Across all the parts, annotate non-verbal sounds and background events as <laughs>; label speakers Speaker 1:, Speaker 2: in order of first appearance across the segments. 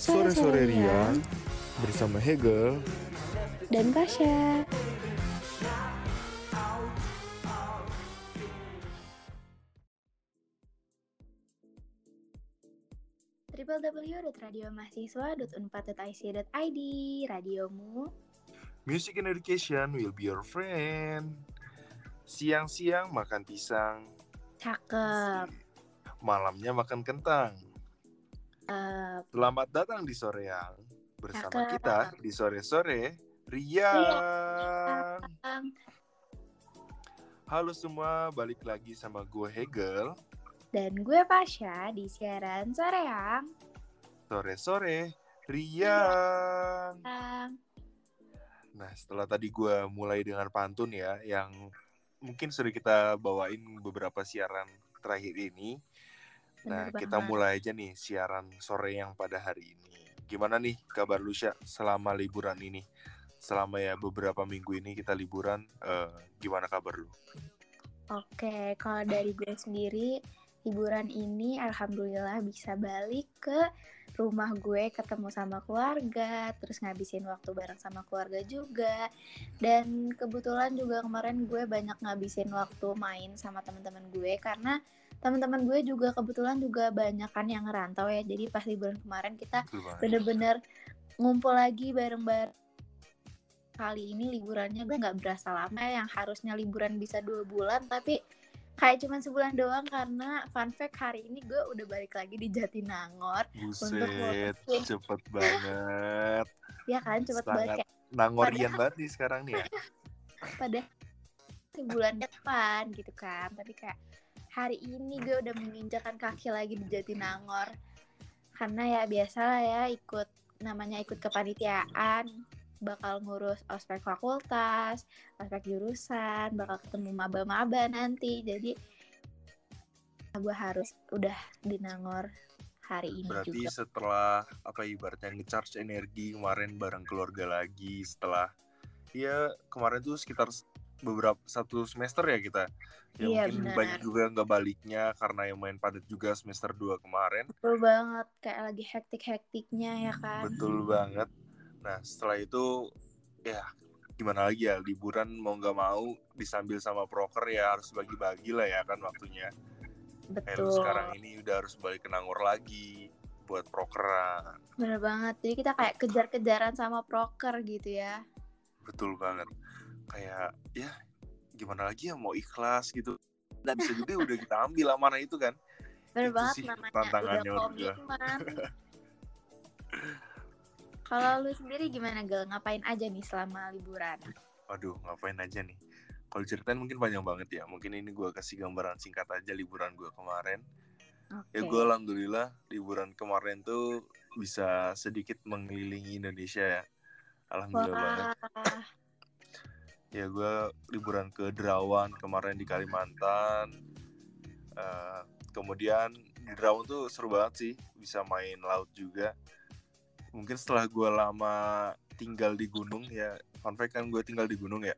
Speaker 1: Sore-sore Riang bersama Hegel.
Speaker 2: Dan Pasha. www.radiomahasiswa.unpad.ic.id Radiomu.
Speaker 1: Music and Education will be your friend. Siang-siang makan pisang.
Speaker 2: Cakep.
Speaker 1: Malamnya makan kentang
Speaker 2: uh,
Speaker 1: Selamat datang di Soreang. Bersama
Speaker 2: Cakep.
Speaker 1: kita di sore-sore Riang Halo semua, balik lagi sama gue Hegel.
Speaker 2: Dan gue Pasha di siaran Soreang.
Speaker 1: Sore-sore Riang
Speaker 2: Um,
Speaker 1: Nah, setelah tadi gue mulai dengan pantun ya, yang mungkin sudah kita bawain beberapa siaran terakhir ini. Nah,
Speaker 2: bener
Speaker 1: kita
Speaker 2: banget.
Speaker 1: mulai aja nih siaran sore yang pada hari ini. Gimana nih kabar lu, Sya, selama liburan ini? Selama ya beberapa minggu ini kita liburan, eh, gimana kabar lu?
Speaker 2: Oke, kalau dari gue sendiri, liburan ini alhamdulillah bisa balik ke rumah gue, ketemu sama keluarga, terus ngabisin waktu bareng sama keluarga juga. Dan kebetulan juga kemarin gue banyak ngabisin waktu main sama teman-teman gue karena teman-teman gue juga kebetulan juga banyak kan yang ngerantau ya. Jadi pas liburan kemarin kita bener-bener ngumpul lagi bareng-bareng kali ini liburannya gue nggak berasa lama ya, yang harusnya liburan bisa dua bulan tapi kayak cuman sebulan doang karena fun fact hari ini gue udah balik lagi di Jatinangor
Speaker 1: Buset,
Speaker 2: ngurusin.
Speaker 1: cepet banget. <laughs>
Speaker 2: ya kan cepet
Speaker 1: Sangat
Speaker 2: banget kayak
Speaker 1: Nangorian banget nih sekarang nih ya. <laughs>
Speaker 2: pada bulan depan gitu kan tapi kayak hari ini gue udah menginjakan kaki lagi di Jatinangor karena ya biasa lah ya ikut namanya ikut kepanitiaan bakal ngurus ospek fakultas, ospek jurusan, bakal ketemu maba-maba nanti. Jadi gue harus udah di Nangor hari ini
Speaker 1: Berarti
Speaker 2: juga.
Speaker 1: setelah apa ibaratnya ngecharge energi kemarin bareng keluarga lagi setelah ya kemarin tuh sekitar beberapa satu semester ya kita. Ya
Speaker 2: Iya,
Speaker 1: mungkin
Speaker 2: benar.
Speaker 1: banyak juga nggak baliknya karena yang main padat juga semester 2 kemarin.
Speaker 2: Betul banget, kayak lagi hektik-hektiknya ya kan.
Speaker 1: Betul banget. Nah, setelah itu ya gimana lagi ya liburan mau nggak mau disambil sama proker ya harus bagi-bagi lah ya kan waktunya. Kayak
Speaker 2: Betul.
Speaker 1: sekarang ini udah harus balik ke Nangor lagi buat prokeran.
Speaker 2: Bener banget. Jadi kita kayak kejar-kejaran sama proker gitu ya.
Speaker 1: betul banget kayak ya gimana lagi ya mau ikhlas gitu. Nggak bisa juga udah kita ambil amanah itu kan.
Speaker 2: Bener
Speaker 1: Itu
Speaker 2: banget
Speaker 1: sih
Speaker 2: namanya
Speaker 1: tantangannya
Speaker 2: udah komitmen. <laughs> Kalau lu sendiri gimana Gel? Ngapain aja nih selama liburan?
Speaker 1: aduh ngapain aja nih? Kalau ceritain mungkin panjang banget ya. Mungkin ini gue kasih gambaran singkat aja liburan gue kemarin.
Speaker 2: Oke.
Speaker 1: ya gue alhamdulillah liburan kemarin tuh bisa sedikit mengelilingi Indonesia ya. Alhamdulillah banget.
Speaker 2: Wah,
Speaker 1: ya gue liburan ke Derawan kemarin di Kalimantan. Eh, kemudian di Derawan tuh seru banget sih bisa main laut juga. Mungkin setelah gue lama tinggal di gunung ya fun fact kan gue tinggal di gunung ya.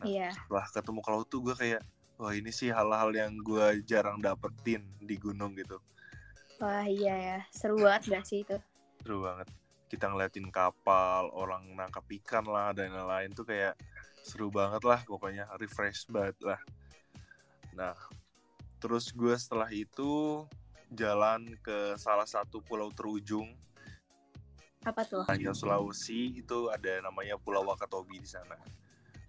Speaker 1: Nah,
Speaker 2: iya.
Speaker 1: setelah ketemu ke laut tuh gue kayak wah ini sih hal-hal yang gue jarang dapetin di gunung gitu.
Speaker 2: Wah iya ya, seru banget gak sih itu?
Speaker 1: seru banget. Kita ngeliatin kapal orang nangkap ikan lah dan lain-lain tuh kayak seru banget lah pokoknya refresh banget lah nah terus gue setelah itu jalan ke salah satu pulau terujung
Speaker 2: Apa tuh?
Speaker 1: hanya Sulawesi itu ada namanya Pulau Wakatobi di sana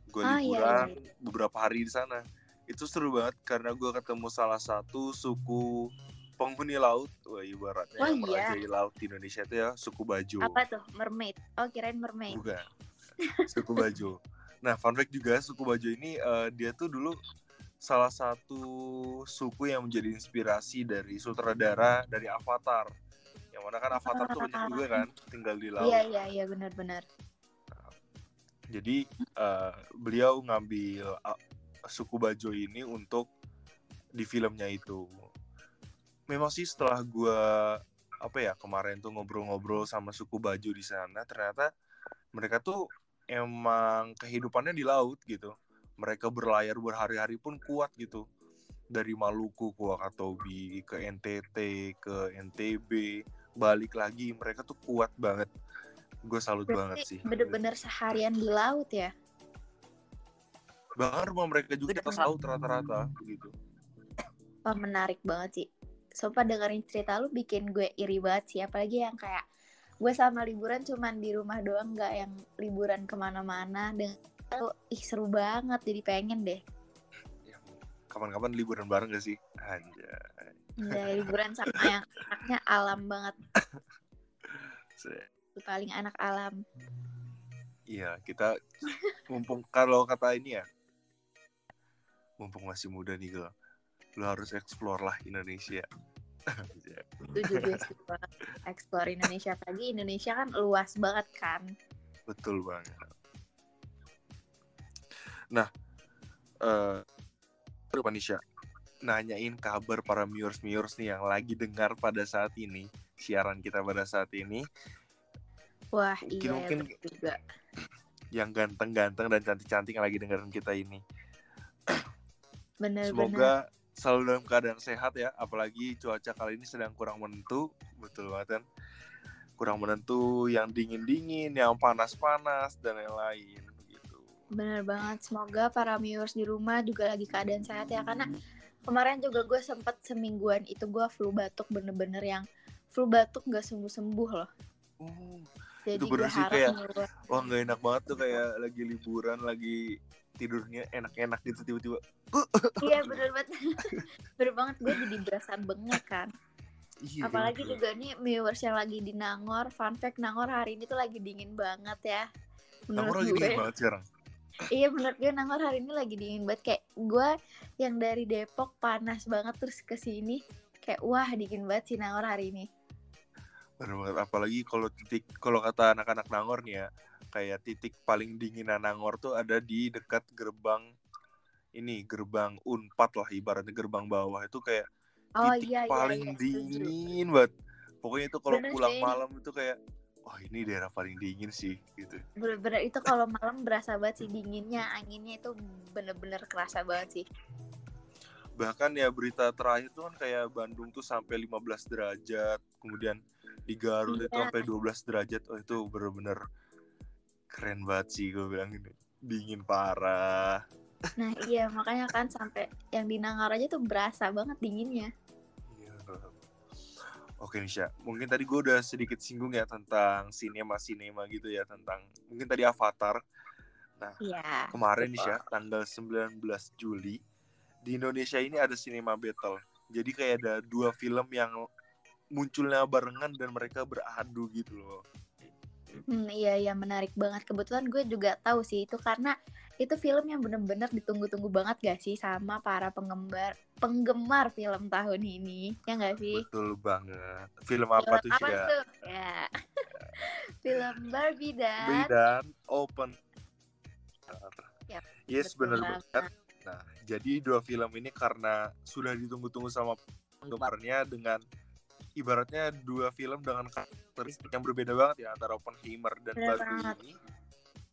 Speaker 1: gue
Speaker 2: Ah, iya,
Speaker 1: liburan
Speaker 2: iya,
Speaker 1: beberapa hari di sana itu seru banget karena gue ketemu salah satu suku penghuni laut wah ibaratnya
Speaker 2: Oh,
Speaker 1: yang
Speaker 2: iya.
Speaker 1: merajai laut di Indonesia itu ya suku Bajo
Speaker 2: Apa tuh? Mermaid. Oh kirain mermaid.
Speaker 1: Bukan. Suku Bajo. <laughs> Nah, fun fact juga suku Bajo ini eh, dia tuh dulu salah satu suku yang menjadi inspirasi dari sutradara dari Avatar. Yang mana kan Avatar tuh banyak juga kan tinggal di laut.
Speaker 2: Iya iya iya benar-benar.
Speaker 1: Jadi eh, beliau ngambil eh, suku Bajo ini untuk di filmnya itu. Memang sih setelah gua apa ya kemarin tuh ngobrol-ngobrol sama suku Bajo di sana, ternyata mereka tuh emang kehidupannya di laut gitu. Mereka berlayar berhari-hari pun kuat gitu. Dari Maluku ke Wakatobi, ke NTT, ke NTB, balik lagi mereka tuh kuat banget. Gue salut banget sih.
Speaker 2: bener-bener seharian di laut ya?
Speaker 1: Bahkan rumah mereka juga di atas laut rata-rata begitu
Speaker 2: Wah menarik banget sih. Sumpah dengerin cerita lu bikin gue iri banget sih. Apalagi yang kayak gue sama liburan cuman di rumah doang Gak yang liburan ke mana-mana. Dan ih seru banget jadi pengen deh.
Speaker 1: Ya, kapan-kapan liburan bareng gak sih? Anjay.
Speaker 2: Ya, liburan sama yang anaknya alam banget. <laughs> Paling anak alam.
Speaker 1: Iya, kita mumpung <laughs> kalau kata ini ya, mumpung masih muda nih gue, lo harus explore lah Indonesia.
Speaker 2: Setuju gue setuju banget Explore Indonesia Apalagi Indonesia kan luas banget kan.
Speaker 1: Betul banget. Nah, eh uh, Manisha, nanyain kabar para viewers-viewers nih yang lagi dengar pada saat ini, siaran kita pada saat ini,
Speaker 2: Wah
Speaker 1: Mungkin-
Speaker 2: iya
Speaker 1: mungkin-
Speaker 2: juga.
Speaker 1: yang ganteng-ganteng dan cantik-cantik yang lagi dengerin kita ini.
Speaker 2: Bener-bener
Speaker 1: Semoga selalu dalam keadaan sehat ya, apalagi cuaca kali ini sedang kurang menentu, betul banget kan? Kurang menentu, yang dingin-dingin, yang panas-panas dan lain-lain begitu.
Speaker 2: Bener banget. Semoga para viewers di rumah juga lagi keadaan sehat ya. Karena kemarin juga gue sempet semingguan itu gue flu batuk bener-bener yang flu batuk gak sembuh-sembuh loh.
Speaker 1: Oh,
Speaker 2: Jadi
Speaker 1: Itu bener sih, kayak- wah nggak enak banget tuh kayak lagi liburan, lagi tidurnya enak-enak gitu tiba-tiba.
Speaker 2: Iya <laughs> bener banget. <laughs> bener banget gue jadi berasa bengek kan.
Speaker 1: Iya,
Speaker 2: Apalagi juga nih viewers yang lagi di Nangor. Fun fact Nangor hari ini tuh lagi dingin banget ya.
Speaker 1: Nangor
Speaker 2: Menurut
Speaker 1: lagi
Speaker 2: gue.
Speaker 1: dingin banget sekarang. <laughs>
Speaker 2: Iya menurut gue Nangor hari ini lagi dingin banget kayak gue yang dari Depok panas banget terus ke sini kayak wah dingin banget sih Nangor hari ini.
Speaker 1: Bener banget. Apalagi kalau titik kalau kata anak-anak Nangor nih ya, kayak titik paling dinginan Nangor tuh ada di dekat gerbang ini gerbang Unpad lah ibaratnya gerbang bawah itu kayak
Speaker 2: Oh
Speaker 1: titik
Speaker 2: iya iya
Speaker 1: paling
Speaker 2: iya
Speaker 1: dingin banget. Pokoknya itu kalau pulang
Speaker 2: sih.
Speaker 1: malam itu kayak wah ini daerah paling dingin sih gitu.
Speaker 2: Bener-bener itu kalau malam berasa banget sih dinginnya, anginnya itu bener-bener kerasa banget sih.
Speaker 1: Bahkan ya berita terakhir tuh kan kayak Bandung tuh sampai 15 derajat, kemudian di Garut itu
Speaker 2: Iya.
Speaker 1: sampai 12 derajat. Oh itu bener-bener keren banget sih gue bilang ini. Dingin parah.
Speaker 2: Nah iya makanya kan sampai yang di Nangor aja tuh berasa banget dinginnya.
Speaker 1: Iya. Oke Nisha, mungkin tadi gue udah sedikit singgung ya tentang sinema-sinema gitu ya tentang mungkin tadi Avatar.
Speaker 2: Iya.
Speaker 1: Kemarin Nisha, tanggal 19 Juli di Indonesia ini ada Cinema Battle. Jadi kayak ada dua film yang munculnya barengan dan mereka beradu gitu loh.
Speaker 2: Hmm, iya iya menarik banget. Kebetulan gue juga tahu sih itu karena itu film yang bener-bener ditunggu-tunggu banget gak sih sama para penggemar penggemar film tahun ini ya gak sih?
Speaker 1: Betul banget. Film apa tuh
Speaker 2: Film apa
Speaker 1: Sya?
Speaker 2: tuh? Ya. <laughs> film Barbie dan
Speaker 1: Barbie dan Open.
Speaker 2: Yap,
Speaker 1: yes,
Speaker 2: betul
Speaker 1: bener banget. Nah, jadi dua film ini karena sudah ditunggu-tunggu sama penggemarnya dengan ibaratnya dua film dengan karakteristik yang berbeda banget ya antara Oppenheimer dan
Speaker 2: Bener
Speaker 1: Barbie
Speaker 2: banget.
Speaker 1: ini.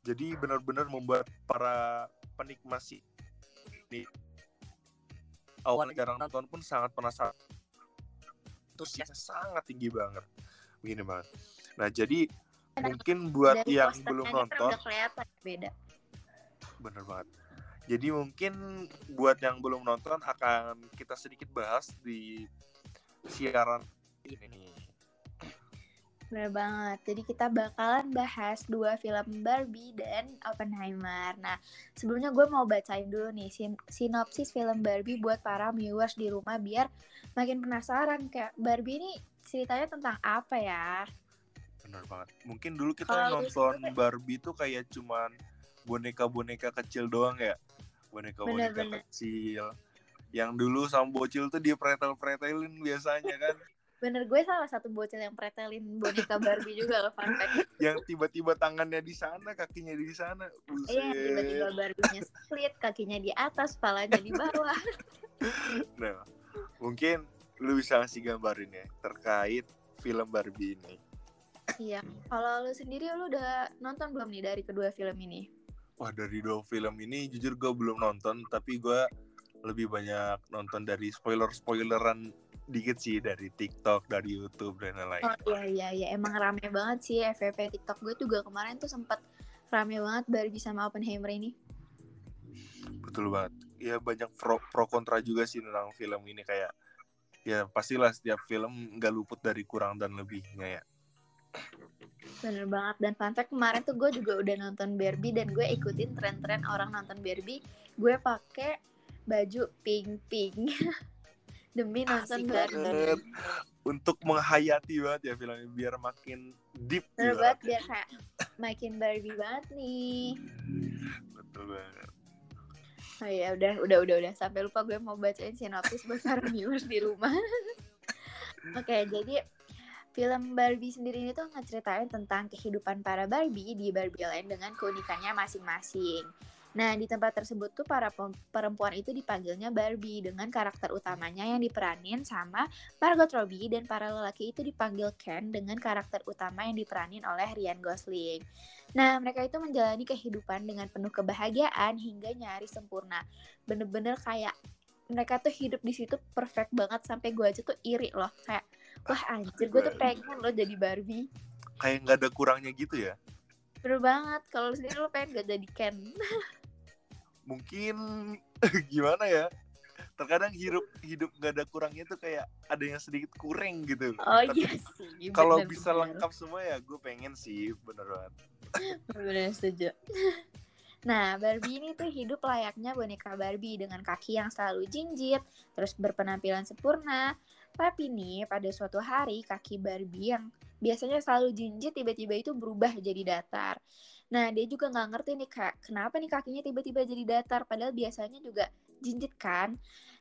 Speaker 1: Jadi benar-benar membuat para penikmat sih ini awalnya jarang nonton pun sangat penasaran. Antusiasnya sangat tinggi banget. Begini banget. Nah, jadi mungkin buat
Speaker 2: Dari
Speaker 1: yang belum nonton
Speaker 2: kelihatan beda.
Speaker 1: Bener banget. Jadi mungkin buat yang belum nonton akan kita sedikit bahas di siaran ini nih.
Speaker 2: Bener banget. Jadi kita bakalan bahas dua film Barbie dan Oppenheimer. Nah, sebelumnya gue mau bacain dulu nih sin- sinopsis film Barbie buat para viewers di rumah biar makin penasaran kayak Barbie ini ceritanya tentang apa ya?
Speaker 1: Bener banget. Mungkin dulu kita
Speaker 2: lu
Speaker 1: nonton
Speaker 2: sendiri-
Speaker 1: Barbie tuh kayak cuman boneka-boneka kecil doang ya. Boneka-boneka kecil. Yang dulu sama bocil tuh dia pretel-pretelin biasanya kan.
Speaker 2: Bener gue salah satu bocil yang pretelin boneka Barbie juga loh fun fact.
Speaker 1: yang tiba-tiba tangannya di sana, kakinya di sana. Buset.
Speaker 2: Iya, tiba-tiba Barbie-nya split, kakinya di atas, kepalanya di bawah. <laughs>
Speaker 1: Nah, mungkin lu bisa ngasih gambarin ya terkait film Barbie ini.
Speaker 2: Iya. Kalau lu sendiri lu udah nonton belum nih dari kedua film ini?
Speaker 1: Wah dari dua film ini jujur gue belum nonton tapi gue lebih banyak nonton dari spoiler spoileran dikit sih dari TikTok, dari YouTube dan lain-lain.
Speaker 2: Oh iya iya iya emang rame banget sih FVP TikTok gue juga kemarin tuh sempat rame banget Barbie sama Oppenheimer ini.
Speaker 1: Betul banget. Ya banyak pro, pro kontra juga sih tentang film ini kayak ya pastilah setiap film nggak luput dari kurang dan lebihnya ya.
Speaker 2: Bener banget dan fun fact kemarin tuh gue juga udah nonton Barbie dan gue ikutin tren-tren orang nonton Barbie. Gue pakai baju pink pink <laughs> demi nonton
Speaker 1: banget. Untuk menghayati banget ya filmnya biar makin deep
Speaker 2: Bener banget biar kayak makin Barbie banget nih.
Speaker 1: Betul banget.
Speaker 2: Oh iya udah udah udah udah sampai lupa gue mau bacain sinopsis buat para <laughs> viewers di rumah. Oke jadi film Barbie sendiri ini tuh ngeceritain tentang kehidupan para Barbie di Barbie Land dengan keunikannya masing-masing. Nah di tempat tersebut tuh para perempuan itu dipanggilnya Barbie dengan karakter utamanya yang diperanin sama Margot Robbie dan para lelaki itu dipanggil Ken dengan karakter utama yang diperanin oleh Ryan Gosling. Nah, mereka itu menjalani kehidupan dengan penuh kebahagiaan hingga nyaris sempurna. Bener-bener kayak mereka tuh hidup di situ perfect banget sampai gue aja tuh iri loh kayak wah anjir gue tuh pengen loh jadi Barbie.
Speaker 1: Kayak nggak ada kurangnya gitu ya.
Speaker 2: Bener banget. Kalau sendiri lo pengen gak jadi Ken? <laughs>
Speaker 1: Mungkin <laughs> gimana ya? Terkadang hidup hidup nggak ada kurangnya tuh kayak ada yang sedikit kurang gitu.
Speaker 2: Oh
Speaker 1: Tapi
Speaker 2: iya sih.
Speaker 1: Kalau
Speaker 2: bener,
Speaker 1: bisa
Speaker 2: bener.
Speaker 1: lengkap semua ya gue pengen sih bener banget.
Speaker 2: Bener setuju. <laughs> Nah, Barbie ini tuh hidup layaknya boneka Barbie dengan kaki yang selalu jinjit, terus berpenampilan sempurna. Tapi nih, pada suatu hari kaki Barbie yang biasanya selalu jinjit tiba-tiba itu berubah jadi datar. Nah, dia juga nggak ngerti nih kak, kenapa nih kakinya tiba-tiba jadi datar, padahal biasanya juga jinjit kan.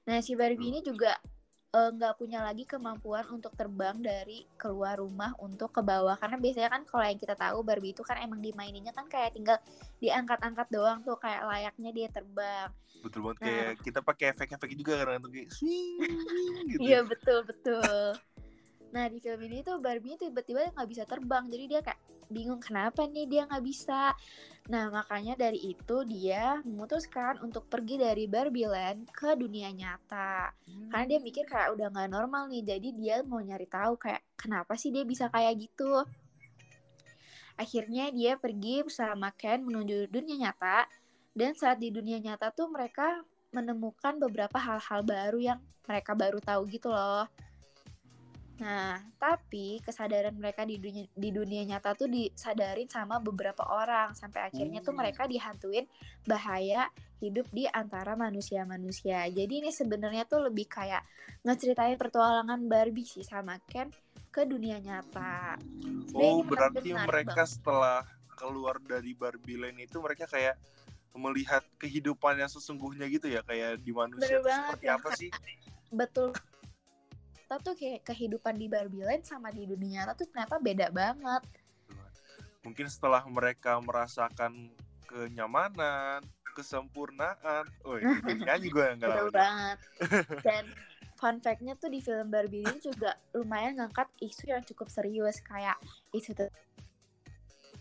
Speaker 2: Nah, si Barbie ini juga eh, nggak punya lagi kemampuan untuk terbang dari keluar rumah untuk ke bawah karena biasanya kan kalau yang kita tahu Barbie itu kan emang dimaininnya kan kayak tinggal diangkat-angkat doang tuh kayak layaknya dia terbang.
Speaker 1: Betul banget
Speaker 2: Nah.
Speaker 1: kayak kita pakai efek-efek juga kadang tuh kayak swing <laughs> gitu.
Speaker 2: Iya betul betul. Nah di film ini tuh Barbie tiba-tiba nggak bisa terbang jadi dia kayak bingung kenapa nih dia nggak bisa. Nah makanya dari itu dia memutuskan untuk pergi dari Barbie Land ke dunia nyata. Karena dia mikir kayak udah nggak normal nih jadi dia mau nyari tahu kayak kenapa sih dia bisa kayak gitu. Akhirnya dia pergi bersama Ken menuju dunia nyata dan saat di dunia nyata tuh mereka menemukan beberapa hal-hal baru yang mereka baru tahu gitu loh. Nah, tapi kesadaran mereka di dunia di dunia nyata tuh disadarin sama beberapa orang sampai akhirnya tuh
Speaker 1: Hmm.
Speaker 2: mereka dihantuin bahaya hidup di antara manusia-manusia. Jadi ini sebenarnya tuh lebih kayak ngeceritain pertualangan Barbie sih sama Ken ke dunia nyata.
Speaker 1: Oh, berarti mereka
Speaker 2: banget.
Speaker 1: setelah keluar dari Barbie Land itu mereka kayak melihat kehidupan yang sesungguhnya gitu ya kayak di manusia
Speaker 2: Bener
Speaker 1: tuh
Speaker 2: banget,
Speaker 1: seperti
Speaker 2: yang
Speaker 1: apa sih?
Speaker 2: betul kita tuh kayak kehidupan di Barbie Land sama di dunia nyata tuh ternyata beda banget.
Speaker 1: Mungkin setelah mereka merasakan kenyamanan, kesempurnaan. Oh, itu nyanyi gue nggak
Speaker 2: banget. <laughs> Dan fun fact-nya tuh di film Barbie ini juga lumayan ngangkat isu yang cukup serius kayak isu te-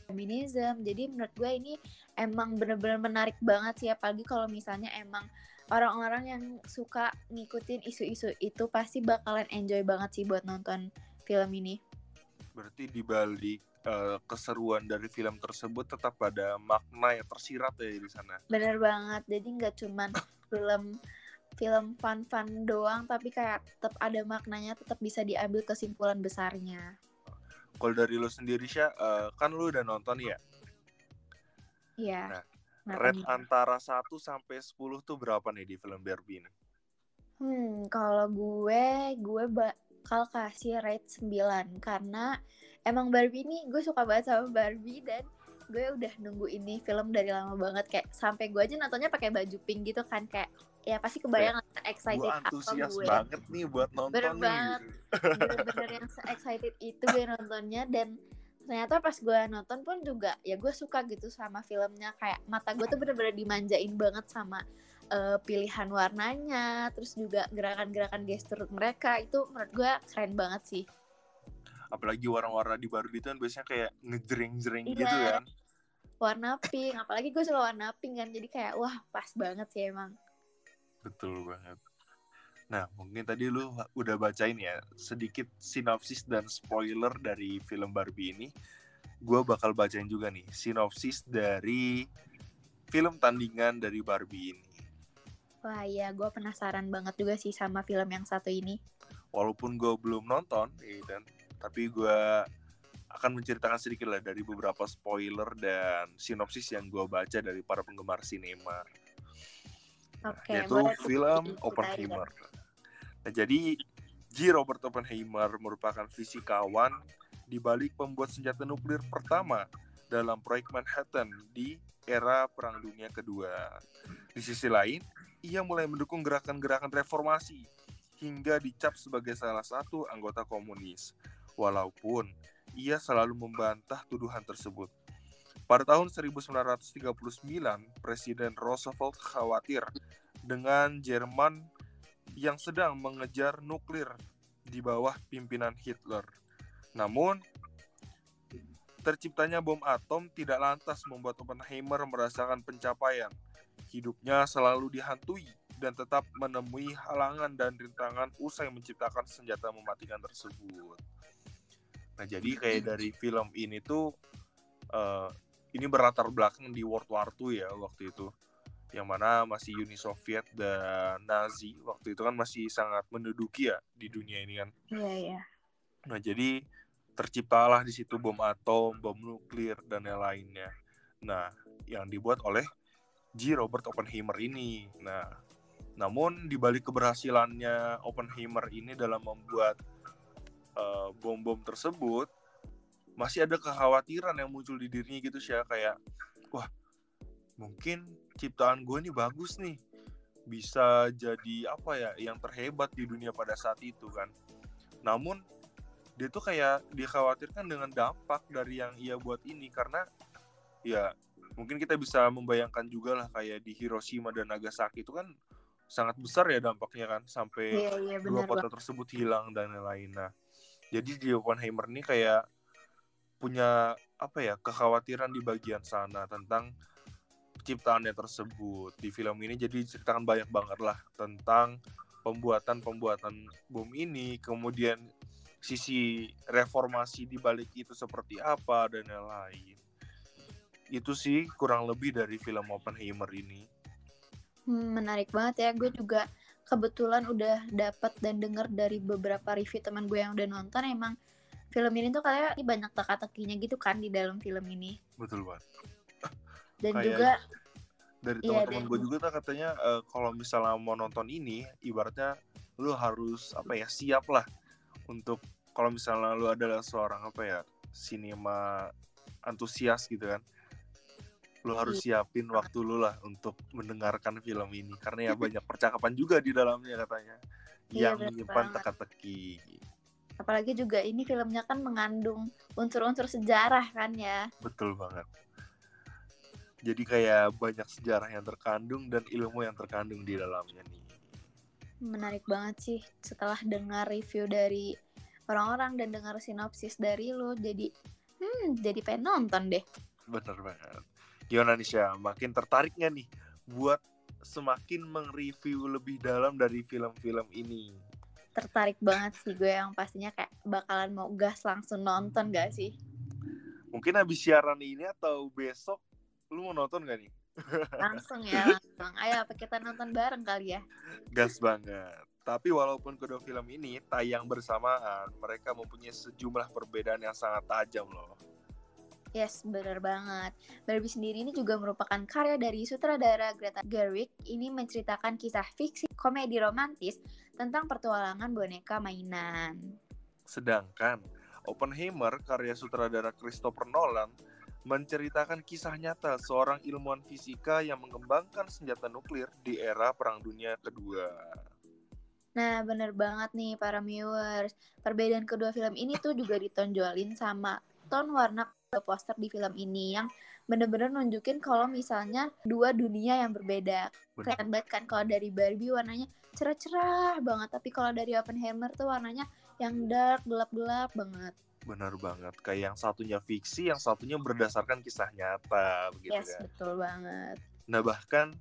Speaker 2: feminism. Jadi menurut gue ini emang bener-bener menarik banget sih apalagi kalau misalnya emang orang-orang yang suka ngikutin isu-isu itu pasti bakalan enjoy banget sih buat nonton film ini.
Speaker 1: Berarti di balik eh, keseruan dari film tersebut tetap ada makna yang tersirat ya di sana.
Speaker 2: Bener banget. Jadi nggak cuman <laughs> film film fun-fun doang tapi kayak tetap ada maknanya, tetap bisa diambil kesimpulan besarnya.
Speaker 1: Kalau dari lu sendiri Syah, eh, kan lu udah nonton ya.
Speaker 2: Iya.
Speaker 1: Nah,
Speaker 2: Kenapa
Speaker 1: Rate antara 1 sampai 10 tuh berapa nih di film Barbie ini?
Speaker 2: Hmm, kalau gue, gue bakal kasih rate 9 karena emang Barbie ini gue suka banget sama Barbie dan gue udah nunggu ini film dari lama banget kayak sampai gue aja nontonnya pakai baju pink gitu kan kayak ya pasti kebayang lah excited
Speaker 1: Gue antusias
Speaker 2: gue
Speaker 1: banget nih buat nonton
Speaker 2: Bener
Speaker 1: nih.
Speaker 2: banget. bener-bener yang excited itu gue nontonnya dan ternyata pas gue nonton pun juga ya gue suka gitu sama filmnya kayak mata gue tuh bener-bener dimanjain banget sama eh, pilihan warnanya terus juga gerakan-gerakan gestur mereka itu menurut gue keren banget sih
Speaker 1: Apalagi warna-warna di Barbie itu kan biasanya kayak ngejreng-jreng
Speaker 2: Iya.
Speaker 1: gitu kan.
Speaker 2: warna pink apalagi gue suka warna pink kan jadi kayak wah pas banget sih emang
Speaker 1: Betul banget. Nah, mungkin tadi lu udah bacain ya sedikit sinopsis dan spoiler dari film Barbie ini. Gue bakal bacain juga nih sinopsis dari film tandingan dari Barbie ini.
Speaker 2: Wah iya, gue penasaran banget juga sih sama film yang satu ini.
Speaker 1: Walaupun gue belum nonton, ya, dan tapi gue akan menceritakan sedikit lah dari beberapa spoiler dan sinopsis yang gue baca dari para penggemar sinema.
Speaker 2: Oke,
Speaker 1: Nah, yaitu
Speaker 2: boleh tuh
Speaker 1: film. Oppenheimer. Nah, jadi G. Robert Oppenheimer merupakan fisikawan di balik pembuat senjata nuklir pertama dalam proyek Manhattan di era Perang Dunia Kedua. Di sisi lain, ia mulai mendukung gerakan-gerakan reformasi hingga dicap sebagai salah satu anggota komunis. Walaupun ia selalu membantah tuduhan tersebut. Pada tahun 1939, Presiden Roosevelt khawatir dengan Jerman yang sedang mengejar nuklir di bawah pimpinan Hitler. Namun, terciptanya bom atom tidak lantas membuat Oppenheimer merasakan pencapaian. Hidupnya selalu dihantui dan tetap menemui halangan dan rintangan usai menciptakan senjata mematikan tersebut. Nah, jadi kayak dari film ini tuh eh, ini berlatar belakang di World War II ya waktu itu. Yang mana masih Uni Soviet dan Nazi waktu itu kan masih sangat menduduki ya di dunia ini kan.
Speaker 2: Iya iya.
Speaker 1: Nah, jadi terciptalah di situ bom atom, bom nuklir dan yang lainnya. Nah, yang dibuat oleh G. Robert Oppenheimer ini. Nah, namun di balik keberhasilannya Oppenheimer ini dalam membuat eh, bom-bom tersebut, masih ada kekhawatiran yang muncul di dirinya gitu sih ya kayak, wah mungkin ciptaan gue ini bagus nih, bisa jadi apa ya yang terhebat di dunia pada saat itu kan. Namun dia tuh kayak dikhawatirkan dengan dampak dari yang ia buat ini karena ya mungkin kita bisa membayangkan juga lah kayak di Hiroshima dan Nagasaki itu kan sangat besar ya dampaknya kan sampai
Speaker 2: Iya iya
Speaker 1: dua
Speaker 2: benar
Speaker 1: kota
Speaker 2: banget.
Speaker 1: tersebut hilang dan lain-lain. Nah, jadi di Oppenheimer ini kayak punya apa ya kekhawatiran di bagian sana tentang ciptaannya tersebut. Di film ini jadi ceritakan banyak banget lah tentang pembuatan pembuatan bom ini kemudian sisi reformasi di balik itu seperti apa dan yang lain. Itu sih kurang lebih dari film Oppenheimer ini.
Speaker 2: Hmm, menarik banget ya. Gue juga kebetulan udah dapat dan denger dari beberapa review teman gue yang udah nonton. Emang film ini tuh kayak banyak teka-tekinya gitu kan di dalam film ini.
Speaker 1: betul banget
Speaker 2: Dan
Speaker 1: Kayak
Speaker 2: juga
Speaker 1: dari
Speaker 2: Iya,
Speaker 1: teman-teman
Speaker 2: dan-
Speaker 1: gue juga tuh katanya eh, kalau misalnya mau nonton ini ibaratnya lu harus apa ya siap lah untuk kalau misalnya lu adalah seorang apa ya sinema antusias gitu kan lu harus
Speaker 2: Iya.
Speaker 1: siapin waktu lu lah untuk mendengarkan film ini karena ya banyak percakapan juga di dalamnya katanya
Speaker 2: Iya,
Speaker 1: yang menyimpan teka-teki
Speaker 2: apalagi juga ini filmnya kan mengandung unsur-unsur sejarah kan ya.
Speaker 1: betul banget jadi kayak banyak sejarah yang terkandung dan ilmu yang terkandung di dalamnya nih
Speaker 2: Menarik banget sih setelah dengar review dari orang-orang dan dengar sinopsis dari lo jadi hmm jadi pengen nonton deh.
Speaker 1: Bener banget. Gimana nih Syah? Makin tertarik nggak nih buat semakin mereview lebih dalam dari film-film ini?
Speaker 2: Tertarik banget sih gue yang pastinya kayak bakalan mau gas langsung nonton gak sih?
Speaker 1: Mungkin habis siaran ini atau besok lu mau nonton gak nih?
Speaker 2: Langsung ya langsung. Ayo apa kita nonton bareng kali ya?
Speaker 1: Gas banget. Tapi walaupun kedua film ini tayang bersamaan, mereka mempunyai sejumlah perbedaan yang sangat tajam loh.
Speaker 2: Yes, bener banget. Barbie sendiri ini juga merupakan karya dari sutradara Greta Gerwig. Ini menceritakan kisah fiksi komedi romantis tentang pertualangan boneka mainan.
Speaker 1: Sedangkan Oppenheimer, karya sutradara Christopher Nolan, menceritakan kisah nyata seorang ilmuwan fisika yang mengembangkan senjata nuklir di era Perang Dunia Kedua.
Speaker 2: Nah, bener banget nih para viewers. Perbedaan kedua film ini tuh juga ditonjolin sama tone warna poster di film ini yang bener-bener nunjukin kalau misalnya dua dunia yang berbeda. Kelihatan banget kan kalau dari Barbie warnanya cerah-cerah banget, tapi kalau dari Oppenheimer tuh warnanya yang dark, gelap-gelap banget.
Speaker 1: Benar banget. Kayak yang satunya fiksi, yang satunya berdasarkan kisah nyata, begitu
Speaker 2: yes,
Speaker 1: kan.
Speaker 2: betul banget.
Speaker 1: Nah bahkan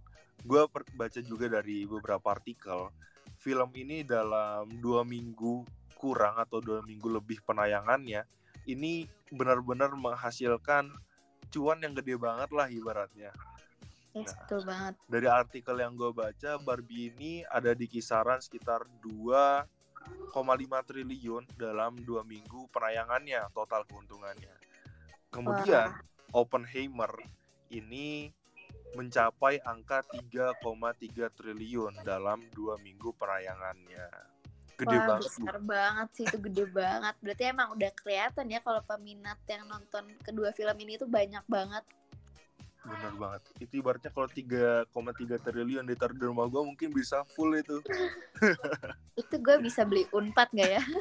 Speaker 1: gue baca juga dari beberapa artikel film ini dalam dua minggu kurang atau dua minggu lebih penayangannya ini benar-benar menghasilkan cuan yang gede banget lah ibaratnya.
Speaker 2: Yes,
Speaker 1: Nah.
Speaker 2: betul banget.
Speaker 1: Dari artikel yang gue baca, Barbie ini ada di kisaran sekitar 2,5 triliun dalam dua minggu penayangannya total keuntungannya. Kemudian Oppenheimer ini mencapai angka 3,3 triliun dalam dua minggu penayangannya. Gede
Speaker 2: Wah,
Speaker 1: banget.
Speaker 2: Besar banget sih itu gede banget. Berarti emang udah kelihatan ya kalau peminat yang nonton kedua film ini tuh banyak banget.
Speaker 1: Bener banget. Itu ibaratnya kalau 3,3 triliun ditaruh di rumah gue mungkin bisa full itu. <laughs>
Speaker 2: Itu gue bisa beli unpad gak ya? <laughs>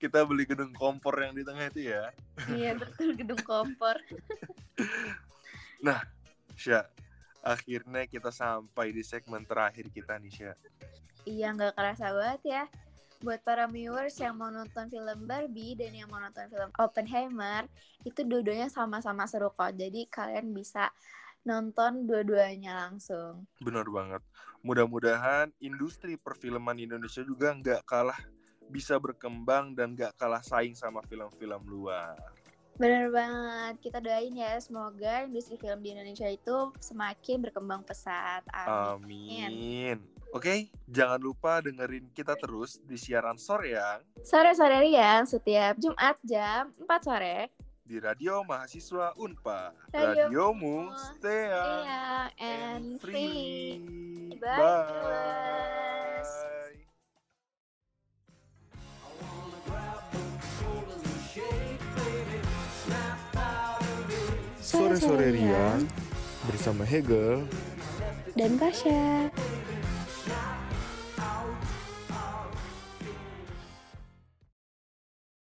Speaker 1: Kita beli gedung kompor yang di tengah itu ya.
Speaker 2: iya betul gedung kompor. <laughs>
Speaker 1: Sya, akhirnya kita sampai di segmen terakhir kita nih Sya.
Speaker 2: Iya nggak kerasa banget ya. Buat para viewers yang mau nonton film Barbie dan yang mau nonton film Oppenheimer, itu dua-duanya sama-sama seru kok. Jadi kalian bisa nonton dua-duanya langsung.
Speaker 1: Bener banget. Mudah-mudahan industri perfilman Indonesia juga nggak kalah bisa berkembang dan nggak kalah saing sama film-film luar.
Speaker 2: Bener banget. Kita doain ya semoga industri film di Indonesia itu semakin berkembang pesat. Amin.
Speaker 1: Amin. Oke, jangan lupa dengerin kita terus di siaran sore yang
Speaker 2: Sore-sore riang setiap Jumat jam 4 sore.
Speaker 1: di Radio Mahasiswa Unpa.
Speaker 2: Radio
Speaker 1: Radiomu stay young
Speaker 2: Iya, and free. Bye,
Speaker 1: Bye.
Speaker 2: viewers.
Speaker 1: Sore-sore riang bersama Hegel
Speaker 2: Dan Pasha.